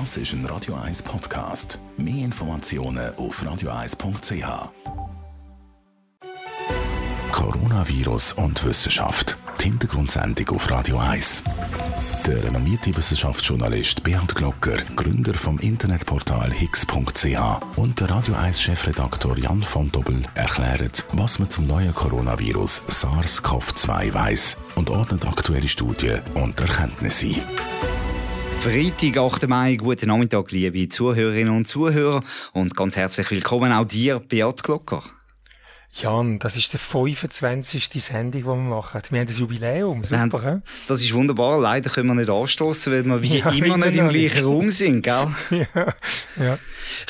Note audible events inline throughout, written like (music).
Das ist ein Radio 1 Podcast. Mehr Informationen auf radio1.ch. Coronavirus und Wissenschaft. Die Hintergrundsendung auf Radio 1. Der renommierte Wissenschaftsjournalist Bernd Glocker, Gründer vom Internetportal higgs.ch und der Radio 1 Chefredaktor Jan von Dobbel erklären, was man zum neuen Coronavirus SARS-CoV-2 weiß und ordnet aktuelle Studien und Erkenntnisse ein. Freitag, 8. Mai, guten Nachmittag, liebe Zuhörerinnen und Zuhörer und ganz herzlich willkommen auch dir, Beat Glocker. Jan, das ist die 25. Sendung, die wir machen. Wir haben das Jubiläum, super, haben, Das ist wunderbar. Leider können wir nicht anstoßen, weil wir wie ja, immer nicht im gleichen Raum sind, gell? (laughs) ja, ja.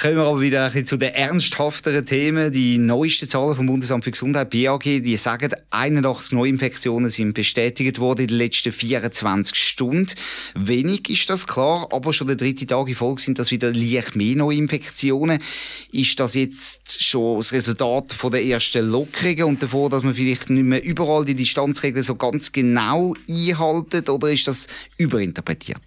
Kommen wir aber wieder ein zu den ernsthafteren Themen. Die neuesten Zahlen vom Bundesamt für Gesundheit, BAG, die sagen, 81 Neuinfektionen sind bestätigt worden in den letzten 24 Stunden. Wenig ist das klar, aber schon der dritte Tag in Folge sind das wieder leicht mehr Neuinfektionen. Ist das jetzt schon das Resultat von der ersten ersten Lockerungen und davor, dass man vielleicht nicht mehr überall die Distanzregeln so ganz genau einhaltet oder ist das überinterpretiert?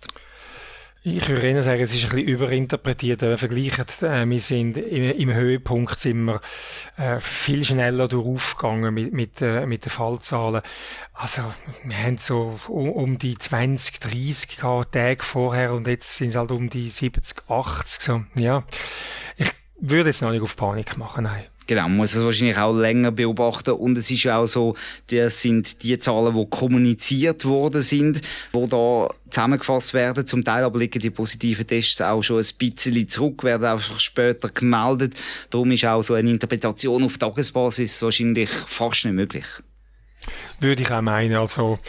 Ich würde Ihnen sagen, es ist ein bisschen überinterpretiert. Wenn wir vergleichen, äh, wir sind im, im, Höhepunkt sind wir äh, viel schneller durchaufgegangen mit, mit, äh, mit den Fallzahlen. Also, wir haben so um, um die 20, 30 Tage vorher und jetzt sind es halt um die 70, 80. So, ja. Ich würde jetzt noch nicht auf Panik machen, nein. Genau, man muss es wahrscheinlich auch länger beobachten und es ist ja auch so, das sind die Zahlen, die kommuniziert worden sind, wo da zusammengefasst werden. Zum Teil aber liegen die positiven Tests auch schon ein bisschen zurück, werden einfach später gemeldet. Darum ist auch so eine Interpretation auf Tagesbasis wahrscheinlich fast nicht möglich. Würde ich auch meinen, also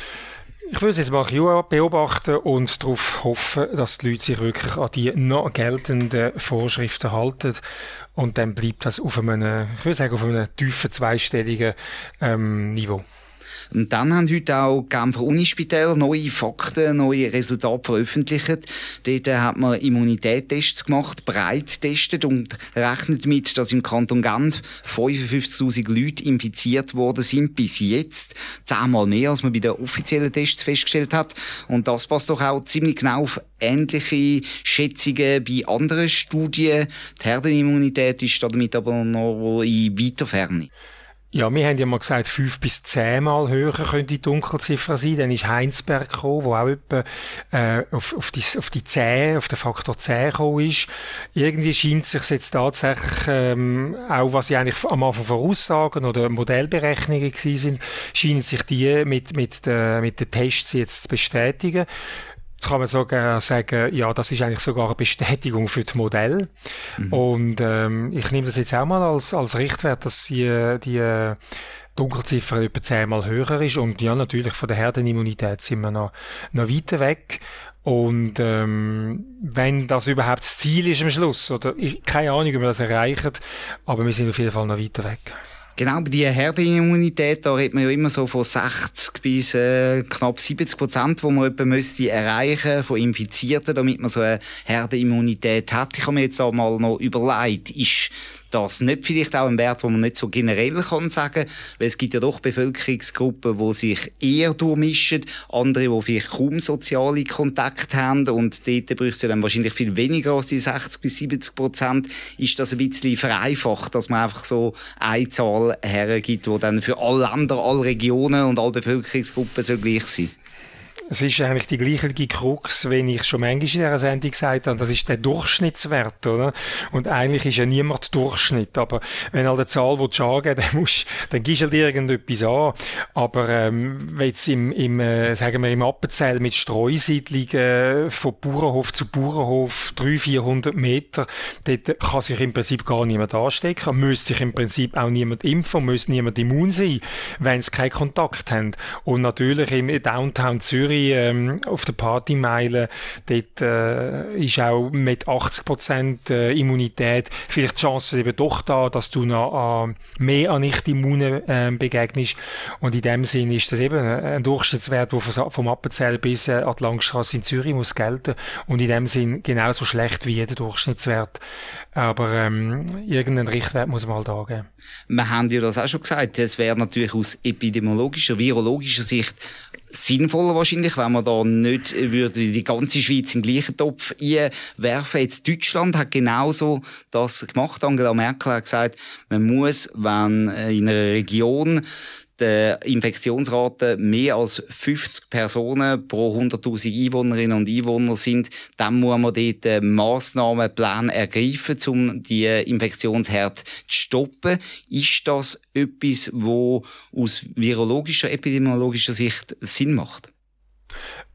ich würde es jetzt mal beobachten und darauf hoffen, dass die Leute sich wirklich an die noch geltenden Vorschriften halten. Und dann bleibt das auf einem, ich würde sagen, auf einem tiefen zweistelligen ähm, Niveau. Und dann haben heute auch Genfer Unispitäler neue Fakten, neue Resultate veröffentlicht. Dort hat man Immunitätstests gemacht, breit getestet und rechnet mit, dass im Kanton Genf 55.000 Leute infiziert worden sind bis jetzt. Zehnmal mehr, als man bei den offiziellen Tests festgestellt hat. Und das passt doch auch ziemlich genau auf ähnliche Schätzungen bei anderen Studien. Die Herdenimmunität ist damit aber noch in weiter Ferne. Ja, wir haben ja mal gesagt, fünf bis zehnmal höher könnte die Dunkelziffer sein. Dann ist Heinsberg gekommen, wo auch etwa äh, auf, auf, die, auf die 10, auf den Faktor 10 gekommen ist. Irgendwie scheint sich jetzt tatsächlich, ähm, auch was ich eigentlich am Anfang Voraussagen oder Modellberechnungen gewesen sind, scheinen sich die mit, mit, de, mit den Tests jetzt zu bestätigen. Jetzt kann man sogar sagen, ja, das ist eigentlich sogar eine Bestätigung für das Modell. Mhm. Und ähm, ich nehme das jetzt auch mal als, als Richtwert, dass die, die Dunkelziffer etwa zehnmal höher ist. Und ja, natürlich von der Herdenimmunität sind wir noch, noch weiter weg. Und ähm, wenn das überhaupt das Ziel ist am Schluss, oder ich, keine Ahnung, ob wir das erreichen, aber wir sind auf jeden Fall noch weiter weg. Genau, bei dieser Herdenimmunität, da redet man ja immer so von 60 bis äh, knapp 70 Prozent, wo man etwa müsste erreichen von Infizierten, damit man so eine Herdenimmunität hat. Ich habe mir jetzt auch mal noch überlegt, ist das nicht vielleicht auch ein Wert, wo man nicht so generell kann sagen, weil es gibt ja doch Bevölkerungsgruppen, die sich eher durchmischen, andere, die vielleicht kaum soziale Kontakte haben und dort braucht es dann wahrscheinlich viel weniger als die 60 bis 70 Prozent. Ist das ein bisschen vereinfacht, dass man einfach so eine Zahl hergibt, die dann für alle Länder, alle Regionen und alle Bevölkerungsgruppen so gleich sind? Es ist eigentlich die gleiche Krux, wenn ich schon manchmal in dieser Sendung gesagt habe, das ist der Durchschnittswert, oder? Und eigentlich ist ja niemand Durchschnitt, aber wenn halt eine Zahl willst angeben (laughs) dann musst, dann gibst du halt irgendetwas an. Aber, ähm, wenn jetzt im, im, äh, sagen wir, im Appenzell mit Streusiedlungen äh, von Bauernhof zu Bauernhof 300, 400 Meter, dort kann sich im Prinzip gar niemand anstecken, müsste sich im Prinzip auch niemand impfen, müsste niemand immun sein, wenn sie keinen Kontakt haben. Und natürlich im Downtown Zürich Zürich ähm, auf der Partymeile, dort äh, ist auch mit 80% äh, Immunität vielleicht die Chance eben doch da, dass du noch äh, mehr an Nicht-Immunen äh, begegnest. Und in dem Sinn ist das eben ein Durchschnittswert, der vom Appenzell bis äh, an die Langstrasse in Zürich muss gelten. Und in dem Sinn genauso schlecht wie jeder Durchschnittswert. Aber ähm, irgendeinen Richtwert muss man halt angeben. Wir haben ja das auch schon gesagt, es wäre natürlich aus epidemiologischer, virologischer Sicht sinnvoller wahrscheinlich, wenn man da nicht würde die ganze Schweiz in den gleichen Topf einwerfen. Jetzt Deutschland hat genauso das gemacht. Angela Merkel hat gesagt, man muss, wenn in einer Region die Infektionsrate mehr als 50 Personen pro 100.000 Einwohnerinnen und Einwohner sind, dann muss man dort Massnahmenplan ergreifen, um die Infektionsherd zu stoppen. Ist das etwas, wo aus virologischer, epidemiologischer Sicht Sinn macht?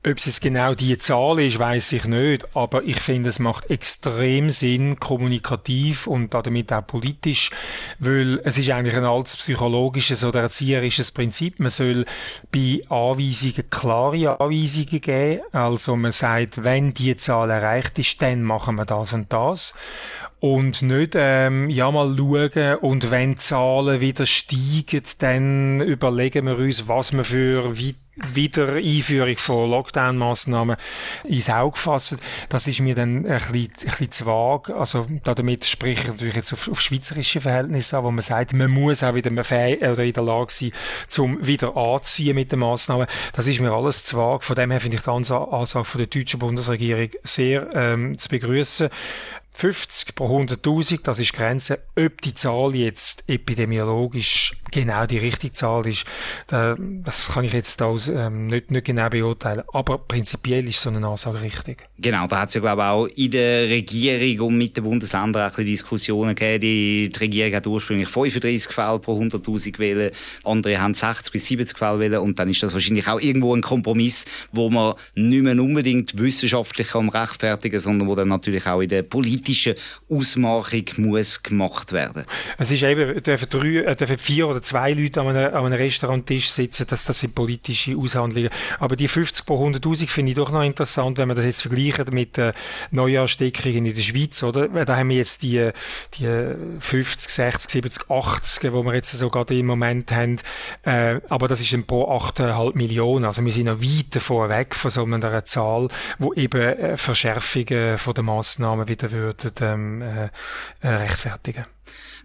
Ob es genau die Zahl ist, weiß ich nicht, aber ich finde, es macht extrem Sinn, kommunikativ und damit auch politisch, weil es ist eigentlich ein altes psychologisches oder erzieherisches Prinzip. Man soll bei Anweisungen klare Anweisungen geben, also man sagt, wenn die Zahl erreicht ist, dann machen wir das und das und nicht ähm, ja mal schauen und wenn die Zahlen wieder steigen, dann überlegen wir uns, was wir für Wiedereinführung von Lockdown-Massnahmen ins Auge fassen. Das ist mir dann ein bisschen, ein bisschen zu vage. Also damit spreche ich natürlich jetzt auf, auf schweizerische Verhältnisse an, wo man sagt, man muss auch wieder oder in der Lage sein, zum wieder anziehen mit den Massnahmen. Das ist mir alles zu vage. Von dem her finde ich die Ansage von der deutschen Bundesregierung sehr ähm, zu begrüßen. 50 pro 100.000, das ist die Grenze. Ob die Zahl jetzt epidemiologisch genau die richtige Zahl ist, das kann ich jetzt aus, ähm, nicht, nicht genau beurteilen. Aber prinzipiell ist so eine Ansage richtig. Genau, da hat es ja glaube ich auch in der Regierung und mit den Bundesländern ein Diskussionen gegeben. Die, Regierung hat ursprünglich 35 Fälle pro 100'000 gewählt, andere haben 60 bis 70 Fälle gewählt und dann ist das wahrscheinlich auch irgendwo ein Kompromiss, wo man nicht mehr unbedingt wissenschaftlich kann rechtfertigen sondern wo dann natürlich auch in der politischen Ausmachung muss gemacht werden. Es ist eben, dürfen, drei, äh, dürfen vier oder zwei Leute an einem, an einem Restauranttisch sitzen, das, das sind politische Aushandlungen. Aber die 50 pro 100'000 finde ich doch noch interessant, wenn man das jetzt vergleicht mit der Neuansteckungen in der Schweiz, oder? Da haben wir jetzt die, die 50, 60, 70, 80, wo wir jetzt so gerade im Moment haben. Äh, aber das ist dann pro 8,5 Millionen. Also wir sind noch weit davon weg von so einer Zahl, wo eben äh, Verschärfungen von den Massnahmen wieder würden ähm, äh, äh rechtfertigen.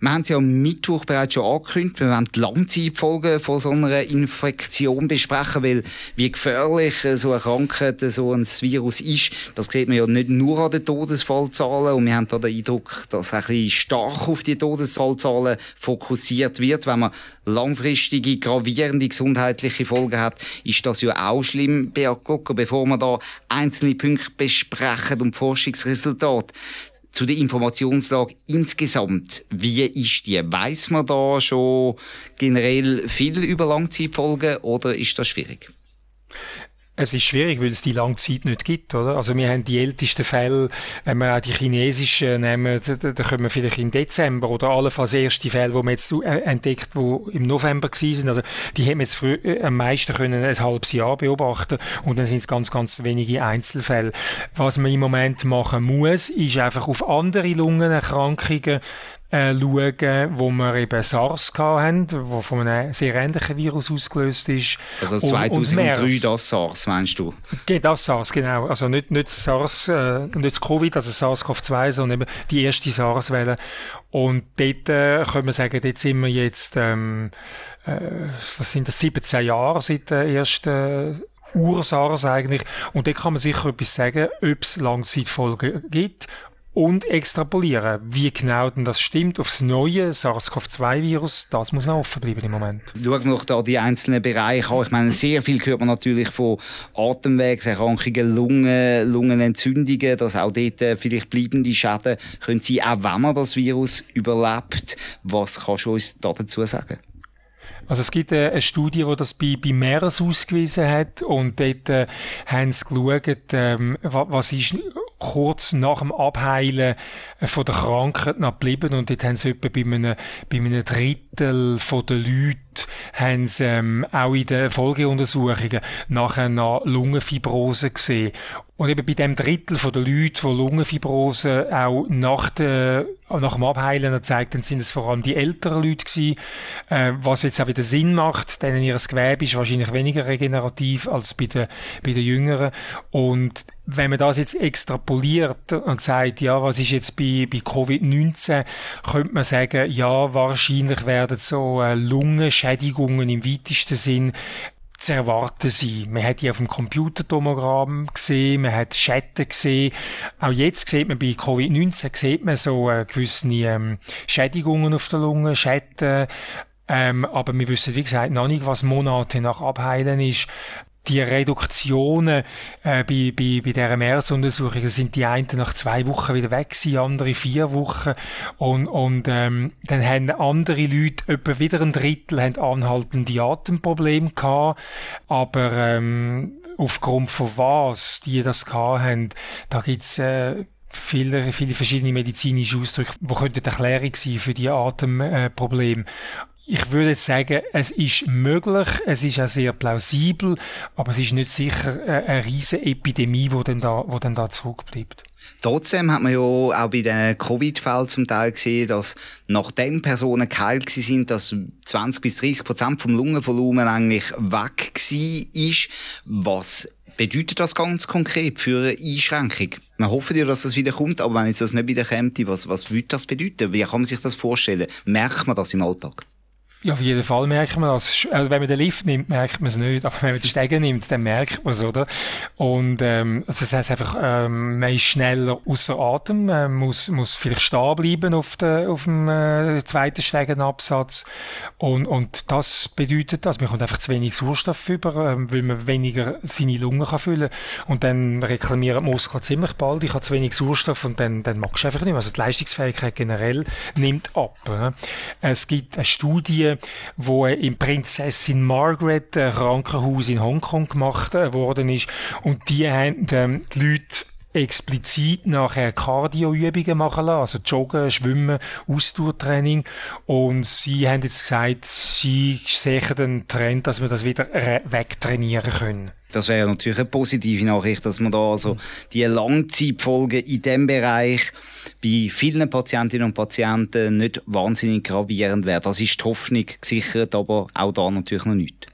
Wir haben es ja am Mittwoch bereits schon angekündigt, wir werden die Langzeitfolgen von so einer Infektion besprechen, weil wie gefährlich so eine Krankheit, so ein Virus ist, das sieht man ja nicht nur an den Todesfallzahlen und wir haben da den Eindruck, dass ein bisschen stark auf die Todesfallzahlen fokussiert wird. Wenn man langfristige, gravierende gesundheitliche Folgen hat, ist das ja auch schlimm, Beat Glocker, bevor wir da einzelne Punkte besprechen und Forschungsresultate zu der Informationslage insgesamt. Wie ist die? Weiß man da schon generell viel über Langzeitfolgen oder ist das schwierig? Es ist schwierig, weil es die lange Zeit nicht gibt, oder? Also wir haben die ältesten Fälle, wenn wir auch die chinesischen nehmen, da, da kommen wir vielleicht im Dezember oder allenfalls erste Fälle, die wir jetzt äh, entdeckt, die im November gewesen sind. Also die haben wir jetzt früh, äh, am meisten können ein halbes Jahr beobachten und dann sind es ganz, ganz wenige Einzelfälle. Was man im Moment machen muss, ist einfach auf andere Lungenerkrankungen äh, schauen, wo wir eben SARS hatten, wo von einem sehr ähnlichen Virus ausgelöst ist. Also 2003 und, das SARS, meinst du? Das SARS, genau. Also nicht, nicht SARS, äh, nicht das Covid, also SARS-CoV-2, sondern eben die erste SARS-Welle. Und dort äh, können wir sagen, dort sind wir jetzt, ähm, äh, was sind das, 17 Jahre seit der ersten Ursars eigentlich. Und da kann man sicher etwas sagen, ob es Langzeitfolgen gibt und extrapolieren. Wie genau denn das stimmt aufs neue SARS-CoV-2-Virus, das muss noch offen bleiben im Moment. Schauen wir doch da die einzelnen Bereiche an. Ich meine, sehr viel hört man natürlich von Atemwegserkrankungen, Lungen, Lungenentzündungen, dass auch dort äh, vielleicht bleibende Schäden können sein, auch wenn man das Virus überlebt. Was kannst du uns da dazu sagen? Also es gibt äh, eine Studie, die das bei, bei MERS ausgewiesen hat und dort äh, haben sie geschaut, ähm, was ist kurz nach dem Abheilen von der Krankheit noch geblieben. Und dort haben sie etwa bei einem, bei einem Drittel von den Leuten haben sie ähm, auch in den Folgeuntersuchungen nachher noch Lungenfibrose gesehen. Und eben bei dem Drittel von den Leuten, die Lungenfibrose auch nach, der, nach dem Abheilen gezeigt haben, sind es vor allem die älteren Leute gewesen, äh, was jetzt auch wieder Sinn macht, denn ihr Gewebe ist wahrscheinlich weniger regenerativ als bei den, bei den Jüngeren. Und wenn man das jetzt extrapoliert und sagt, ja, was ist jetzt bei, bei Covid-19, könnte man sagen, ja, wahrscheinlich werden so äh, Lungenschädigungen im weitesten Sinn zu erwarten sein. Man hat die auf dem Computertomogramm gesehen, man hat Schatten gesehen. Auch jetzt sieht man bei Covid-19 sieht man so äh, gewisse ähm, Schädigungen auf der Lunge, Schatten. Ähm, aber wir wissen, wie gesagt, noch nicht, was Monate nach Abheilen ist die Reduktionen äh, bei, bei, bei dieser MERS-Untersuchung sind die einen nach zwei Wochen wieder weg gewesen, andere vier Wochen und, und ähm, dann haben andere Leute, etwa wieder ein Drittel, haben anhaltende Atemprobleme gehabt, aber ähm, aufgrund von was die das gehabt haben, da gibt's äh, viele, viele verschiedene medizinische Ausdrücke, die könnten Erklärung sein für die Atemprobleme. Ich würde jetzt sagen, es ist möglich, es ist auch sehr plausibel, aber es ist nicht sicher äh, eine riesige Epidemie, die dann da, wo dann da zurückbleibt. Trotzdem hat man ja auch bei den Covid-Fällen zum Teil gesehen, dass nachdem Personen geheilt sind, dass 20 bis 30 Prozent vom Lungenvolumen eigentlich weg ist. Was bedeutet das ganz konkret für eine Einschränkung? Man hofft ja, dass das wieder kommt, aber wenn jetzt das nicht wieder kommt, was, was würde das bedeuten? Wie kann man sich das vorstellen? Merkt man das im Alltag? Ja, auf jeden Fall merkt man das. Also wenn man den Lift nimmt, merkt man es nicht, aber wenn man die Stege nimmt, dann merkt man es, oder? Und ähm, also das heißt einfach, ähm, man ist schneller außer Atem, man muss, muss vielleicht stehen bleiben auf, der, auf dem äh, zweiten Stegenabsatz und, und das bedeutet das, man kommt einfach zu wenig Sauerstoff über, ähm, weil man weniger seine Lungen kann füllen und dann reklamieren die Muskeln ziemlich bald, ich habe zu wenig Sauerstoff und dann, dann magst du einfach nicht mehr. Also die Leistungsfähigkeit generell nimmt ab. Oder? Es gibt eine Studie, wo im Prinzessin Margaret Krankenhaus in Hongkong gemacht äh, worden ist. Und die haben ähm, die Leute explizit nachher Cardioübungen machen lassen, also Joggen, Schwimmen, Ausdauertraining. Und sie haben jetzt gesagt, sie sehen den Trend, dass wir das wieder wegtrainieren können. Das wäre natürlich eine positive Nachricht, dass man da also die Langzeitfolgen in dem Bereich bei vielen Patientinnen und Patienten nicht wahnsinnig gravierend wäre. Das ist die Hoffnung gesichert, aber auch da natürlich noch nicht.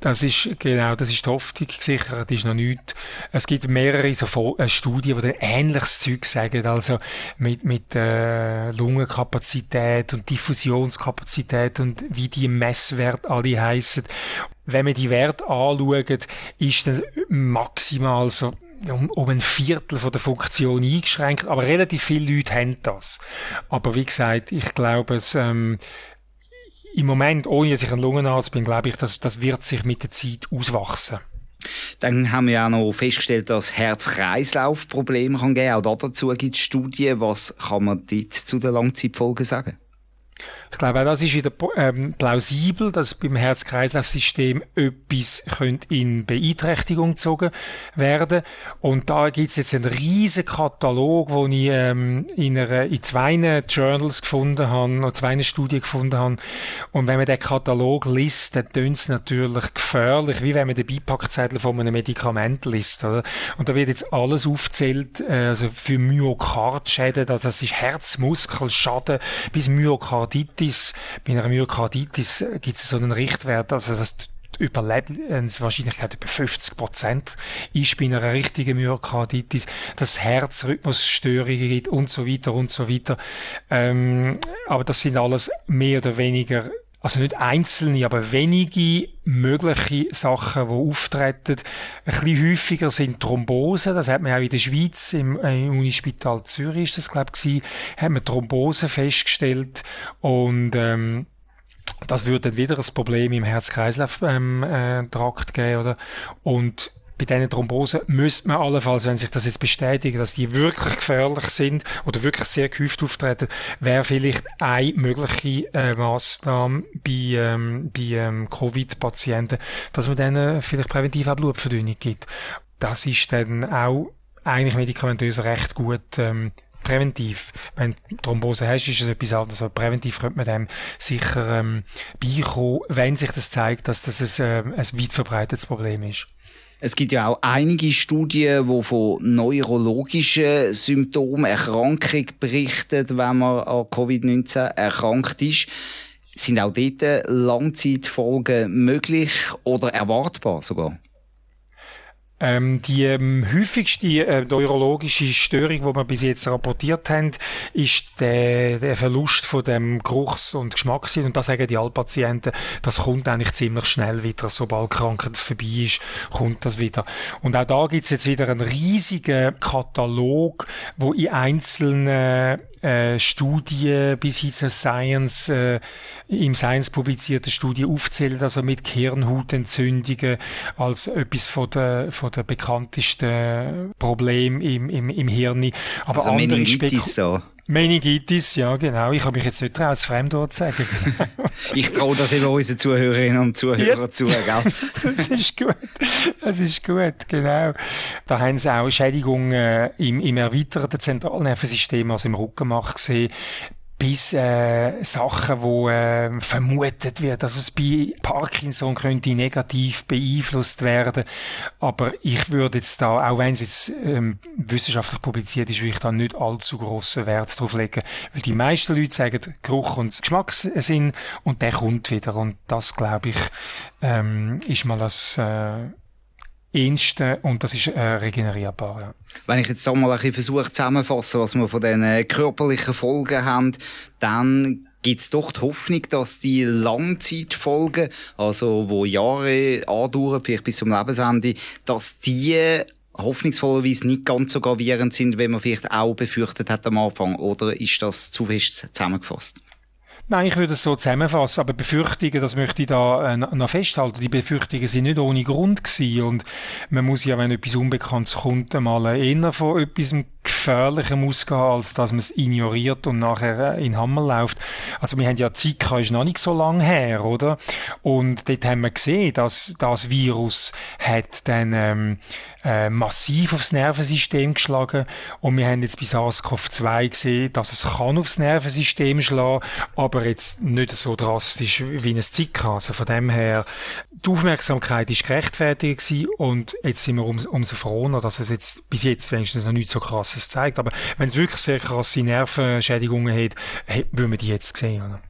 Das ist, genau, das ist die Hoffnung gesichert, ist noch nichts. Es gibt mehrere so äh, Studien, die ähnliches Zeug sagen, also mit, mit äh, Lungenkapazität und Diffusionskapazität und wie die Messwerte alle heissen. Wenn man die Werte anschaut, ist das maximal so um, um ein Viertel von der Funktion eingeschränkt, aber relativ viele Leute haben das. Aber wie gesagt, ich glaube, es, ähm, im Moment, ohne dass ich ein Lungenarzt bin, glaube ich, dass das wird sich mit der Zeit auswachsen. Dann haben wir ja noch festgestellt, dass Herz-Kreislauf-Probleme kann geben. Auch dazu gibt es Studien. Was kann man dort zu den Langzeitfolgen sagen? Ich glaube, auch das ist wieder ähm, plausibel, dass beim Herz-Kreislauf-System etwas könnte in Beeinträchtigung gezogen werden. Und da gibt es jetzt einen riesen Katalog, den ich ähm, in, einer, in zwei Journals gefunden habe, oder zwei Studien gefunden habe. Und wenn man den Katalog liest, dann tönt es natürlich gefährlich, wie wenn man den Beipackzettel von einem Medikament liest. Oder? Und da wird jetzt alles aufzählt, äh, also für Myokardschäden, also das ist Herzmuskelschaden bis Myokarditis Myokarditis, bei einer Myokarditis gibt es so einen Richtwert, also das Überlebenswahrscheinlichkeit über 50 Prozent ist bei einer richtigen Myokarditis, dass Herzrhythmusstörungen gibt und so weiter und so weiter. Ähm, aber das sind alles mehr oder weniger also nicht einzelne, aber wenige mögliche Sachen, die auftreten. Ein bisschen häufiger sind Thrombosen. Das hat man auch in der Schweiz, im, im Unispital Zürich das, glaube ich, hat man Thrombosen festgestellt. Und, ähm, das würde dann wieder ein Problem im Herz-Kreislauf-Trakt ähm, äh, geben, oder? Und bei diesen Thrombosen müsste man allenfalls, wenn sich das jetzt bestätigt, dass die wirklich gefährlich sind oder wirklich sehr gehäuft auftreten, wäre vielleicht eine mögliche äh, Massnahme bei, ähm, bei ähm, Covid-Patienten, dass man denen vielleicht präventiv auch Blutverdünnung gibt. Das ist dann auch eigentlich medikamentös recht gut ähm, präventiv. Wenn du Thrombose hast, ist es etwas anderes. Aber präventiv könnte man dem sicher ähm, beikommen, wenn sich das zeigt, dass das ein, äh, ein weit verbreitetes Problem ist. Es gibt ja auch einige Studien, die von neurologischen Symptomen, Erkrankung berichten, wenn man an Covid-19 erkrankt ist. Sind auch dort Langzeitfolgen möglich oder erwartbar sogar? Ähm, die ähm, häufigste äh, neurologische Störung, die wir bis jetzt rapportiert haben, ist der, der Verlust von dem Geruchs- und Geschmackssinn. Und da sagen die Allpatienten, das kommt eigentlich ziemlich schnell wieder. Sobald Krankheit vorbei ist, kommt das wieder. Und auch da gibt es jetzt wieder einen riesigen Katalog, wo in einzelnen äh, Studien bis hin zur Science, äh, im Science publizierte Studie aufzählt, also mit Hirnhautentzündungen als etwas von der, von der bekanntesten Problem im, im, im Hirn. Aber also andere Meningitis so. Meningitis, ja, genau. Ich habe mich jetzt nicht trauen, das Fremdwort zu sagen. (laughs) ich traue das eben unseren Zuhörerinnen und Zuhörern ja. zu, gell? (laughs) das ist gut. Das ist gut, genau. Da haben sie auch Schädigungen im, im erweiterten Zentralnervensystem, also im Rückenmark gesehen bis äh, Sachen, wo äh, vermutet wird, dass es bei Parkinson könnte negativ beeinflusst werden. Aber ich würde jetzt da, auch wenn es jetzt ähm, wissenschaftlich publiziert ist, würde ich da nicht allzu grossen Wert drauf legen, weil die meisten Leute sagen Geruch und Geschmackssinn und der kommt wieder. Und das glaube ich ähm, ist mal das äh, Ähnste und das ist äh, regenerierbar. Ja. Wenn ich jetzt mal ein bisschen versuche zusammenfassen, was wir von diesen körperlichen Folgen haben, dann gibt es doch die Hoffnung, dass die Langzeitfolgen, also wo Jahre andauern, vielleicht bis zum Lebensende, dass die hoffnungsvollerweise nicht ganz so gravierend sind, wie man vielleicht auch befürchtet hat am Anfang. Oder ist das zu fest zusammengefasst? Nein, ich würde es so zusammenfassen, aber Befürchtungen, das möchte ich da äh, noch festhalten, die Befürchtungen sind nicht ohne Grund gewesen und man muss ja, wenn etwas Unbekanntes kommt, einmal eher von etwas Gefährlichem ausgehen, als dass man es ignoriert und nachher äh, in Hammer läuft. Also wir haben ja Zika ist noch nicht so lange her, oder? Und dort haben wir gesehen, dass das Virus hat dann ähm, äh, massiv aufs Nervensystem geschlagen und wir haben jetzt bei SARS-CoV-2 gesehen, dass es kann aufs Nervensystem schlagen, aber jetzt nicht so drastisch wie ein Zika. Also von dem her, die Aufmerksamkeit ist gerechtfertigt gewesen und jetzt sind wir um, umso froher, dass es jetzt bis jetzt wenigstens noch nicht so krasses zeigt. Aber wenn es wirklich sehr krasse Nervenschädigungen hat, würden wir die jetzt sehen. Oder?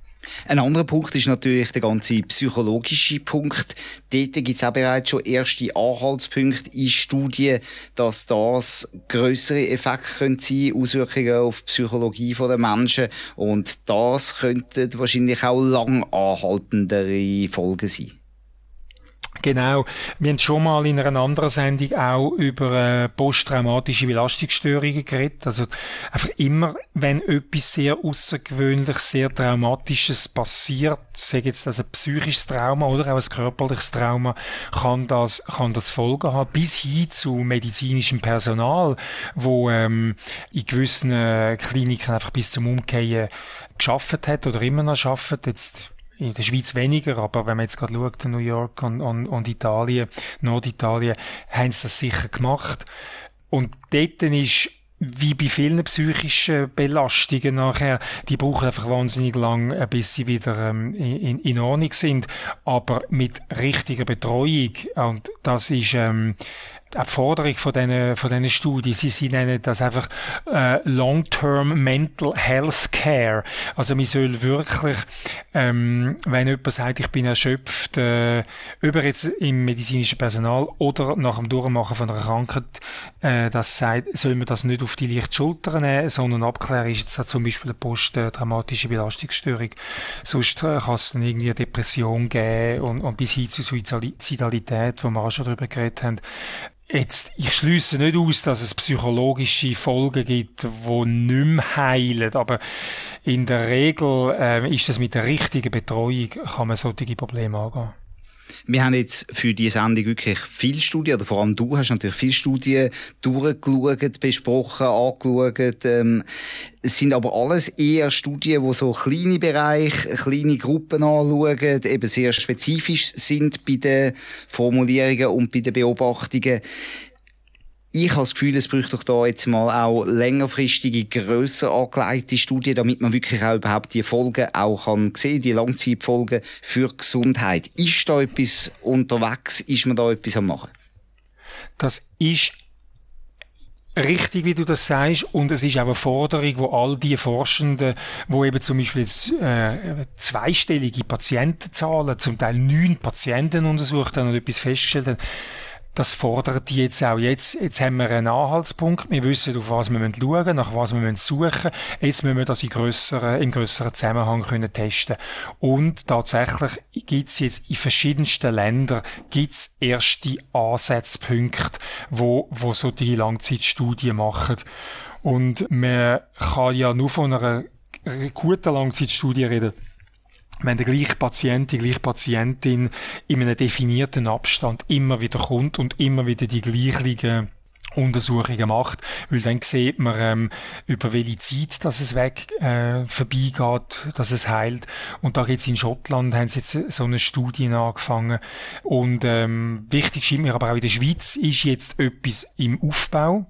Ein anderer Punkt ist natürlich der ganze psychologische Punkt. Dort gibt es auch bereits schon erste Anhaltspunkte in Studien, dass das größere Effekte können sein, Auswirkungen auf die Psychologie der Menschen. Und das könnten wahrscheinlich auch lang anhaltendere Folgen sein. Genau. Wir haben schon mal in einer anderen Sendung auch über äh, posttraumatische Belastungsstörungen geredet. Also einfach immer, wenn etwas sehr außergewöhnlich, sehr traumatisches passiert, sage jetzt also ein psychisches Trauma oder auch ein körperliches Trauma, kann das kann das Folgen haben bis hin zu medizinischem Personal, wo ähm, in gewissen äh, Kliniken einfach bis zum Umkehren geschafft hat oder immer noch schafft. Jetzt in der Schweiz weniger, aber wenn man jetzt gerade schaut, New York und, und, und Italien, Norditalien, haben sie das sicher gemacht. Und dort ist wie bei vielen psychischen Belastungen nachher, die brauchen einfach wahnsinnig lang, äh, bis sie wieder ähm, in, in Ordnung sind. Aber mit richtiger Betreuung, und das ist ähm, die Forderung von diesen, von Studien, sie, sie nennen das einfach äh, Long-Term Mental Health Care. Also man soll wirklich, ähm, wenn jemand sagt, ich bin erschöpft, äh, über jetzt im medizinischen Personal oder nach dem Durchmachen von einer Krankheit, äh, das sagt, soll man das nicht auf die leichte Schulter nehmen, sondern abklären, ist jetzt zum Beispiel eine posttraumatische Belastungsstörung. Sonst äh, kann es dann irgendwie eine Depression geben und, und bis hin zu Suizidalität, wo wir auch schon darüber geredet haben. Jetzt, ich schließe nicht aus, dass es psychologische Folgen gibt, die nicht mehr heilen, aber in der Regel äh, ist es mit der richtigen Betreuung, kann man solche Probleme angehen. Wir haben jetzt für diese Sendung wirklich viele Studien, oder vor allem du hast natürlich viele Studien durchgeschaut, besprochen, angeschaut. Ähm, es sind aber alles eher Studien, die so kleine Bereiche, kleine Gruppen anschauen, eben sehr spezifisch sind bei den Formulierungen und bei den Beobachtungen. Ich habe das Gefühl, es bräuchte doch da jetzt mal auch längerfristige, grösser angelegte Studien, damit man wirklich auch überhaupt die Folgen auch kann sehen, die Langzeitfolgen für Gesundheit. Ist da etwas unterwegs? Ist man da etwas am machen? Das ist richtig, wie du das sagst, und es ist auch eine Forderung, wo all die Forschenden, wo eben zum Beispiel jetzt, äh, zweistellige Patientenzahlen, zum Teil neun Patienten untersucht haben und etwas festgestellt haben, das fordert die jetzt auch. Jetzt, jetzt haben wir einen Anhaltspunkt. Wir wissen, auf was wir schauen müssen, nach was wir suchen müssen. Jetzt müssen wir das in grösseren, in grösseren Zusammenhang können testen. Und tatsächlich gibt es jetzt in verschiedensten Ländern gibt's erste Ansatzpunkte, wo, wo so die Langzeitstudien machen. Und man kann ja nur von einer guten Langzeitstudie reden wenn der gleiche Patient, die gleiche Patientin in einem definierten Abstand immer wieder kommt und immer wieder die gleichen Untersuchungen macht, weil dann sieht man, ähm, über welche Zeit dass es weg äh, vorbeigeht, dass es heilt. Und da geht's in Schottland, haben sie jetzt so eine Studie angefangen. Und ähm, wichtig scheint mir aber auch in der Schweiz ist jetzt etwas im Aufbau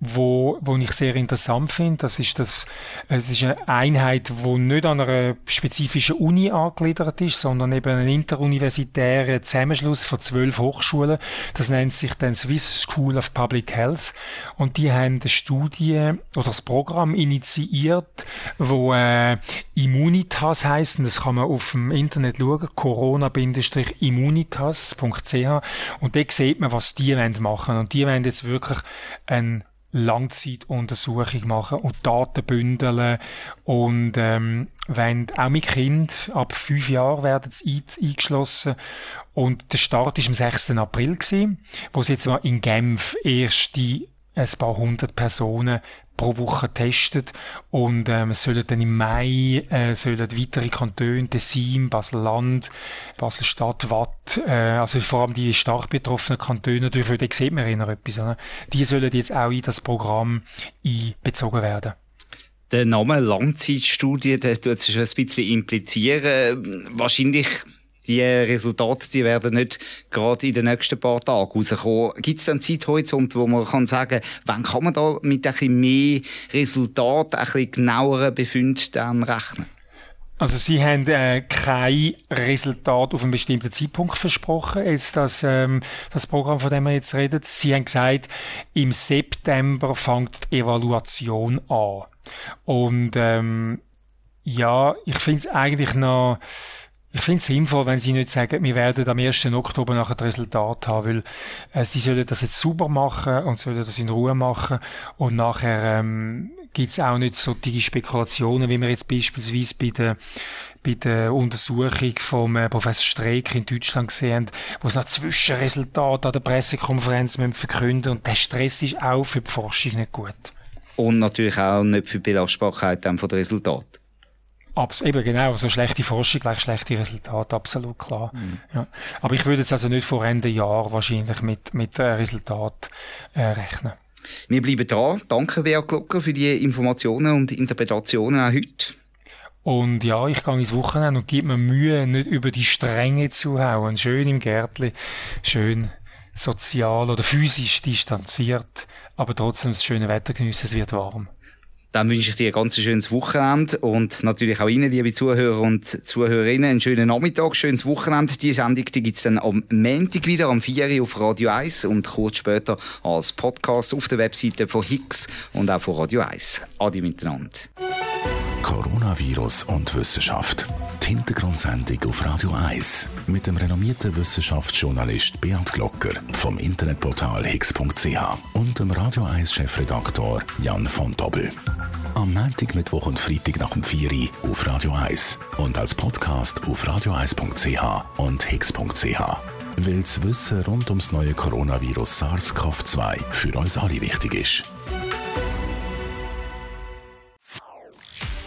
wo, wo ich sehr interessant finde. Das ist das, es ist eine Einheit, wo nicht an einer spezifischen Uni angegliedert ist, sondern eben ein interuniversitärer Zusammenschluss von zwölf Hochschulen. Das nennt sich dann Swiss School of Public Health. Und die haben eine Studie oder das Programm initiiert, wo äh, Immunitas heißt. Und das kann man auf dem Internet schauen. Corona-immunitas.ch. Und da sieht man, was die machen wollen. Und die wollen jetzt wirklich ein Langzeituntersuchung machen und Daten bündeln und ähm, wenn auch mit Kind ab fünf Jahren werden sie eingeschlossen und der Start ist am 6. April gewesen, wo sie jetzt mal in Genf erst die ein paar hundert Personen pro Woche getestet und ähm, es sollen dann im Mai äh, sollen weitere Kantone, Tessin, Basel-Land, Basel-Stadt, Watt, äh, also vor allem die stark betroffenen Kantone, natürlich, weil da sieht man immer etwas, oder? die sollen jetzt auch in das Programm einbezogen werden. Der Name Langzeitstudie, der tut es schon ein bisschen implizieren. Wahrscheinlich die Resultate die werden nicht gerade in den nächsten paar Tagen rauskommen. Gibt es einen Zeithorizont, wo man kann sagen, wann kann man da mit ein mehr Resultaten, ein bisschen genaueren Befunden rechnen? Also Sie haben äh, kein Resultat auf einen bestimmten Zeitpunkt versprochen, jetzt das, ähm, das Programm, von dem wir jetzt reden. Sie haben gesagt, im September fängt die Evaluation an. Und ähm, ja, ich finde es eigentlich noch ich finde es sinnvoll, wenn Sie nicht sagen, wir werden am 1. Oktober nachher das Resultat haben, weil äh, Sie sollen das jetzt super machen und sollen das in Ruhe machen und nachher ähm, gibt es auch nicht solche Spekulationen, wie wir jetzt beispielsweise bei der bei der Untersuchung vom äh, Professor Streeck in Deutschland gesehen wo es noch Zwischenresultate an der Pressekonferenz verkünden und der Stress ist auch für die Forschung nicht gut. Und natürlich auch nicht für die Belastbarkeit von den Resultaten. Abs eben genau, so schlechte Forschung gleich schlechte Resultate, absolut klar. Mhm. Ja. Aber ich würde jetzt also nicht vor Ende Jahr wahrscheinlich mit, mit äh, Resultat äh, rechnen. Wir bleiben dran. Danke, Bea Glocker, für die Informationen und Interpretationen auch heute. Und ja, ich gehe ins Wochenende und gebe mir Mühe, nicht über die Stränge zu hauen. Schön im Gärtli, schön sozial oder physisch distanziert, aber trotzdem das schöne Wetter geniessen, es wird warm. Dann wünsche ich dir ein ganz schönes Wochenende und natürlich auch Ihnen, liebe Zuhörer und Zuhörerinnen, einen schönen Nachmittag, schönes Wochenende. Die Sendung gibt es dann am Montag wieder, am 4 Uhr auf Radio 1 und kurz später als Podcast auf der Webseite von Hicks und auch von Radio 1. Adi miteinander. Coronavirus und Wissenschaft. Die Hintergrundsendung auf Radio 1 mit dem renommierten Wissenschaftsjournalist Bernd Glocker vom Internetportal hicks.ch und dem Radio 1 Chefredaktor Jan von Dobbel. Am Montag, Mittwoch und Freitag nach dem 4 Uhr auf Radio 1 und als Podcast auf radio1.ch und hicks.ch. Weil das Wissen rund ums neue Coronavirus SARS-CoV-2 für uns alle wichtig ist.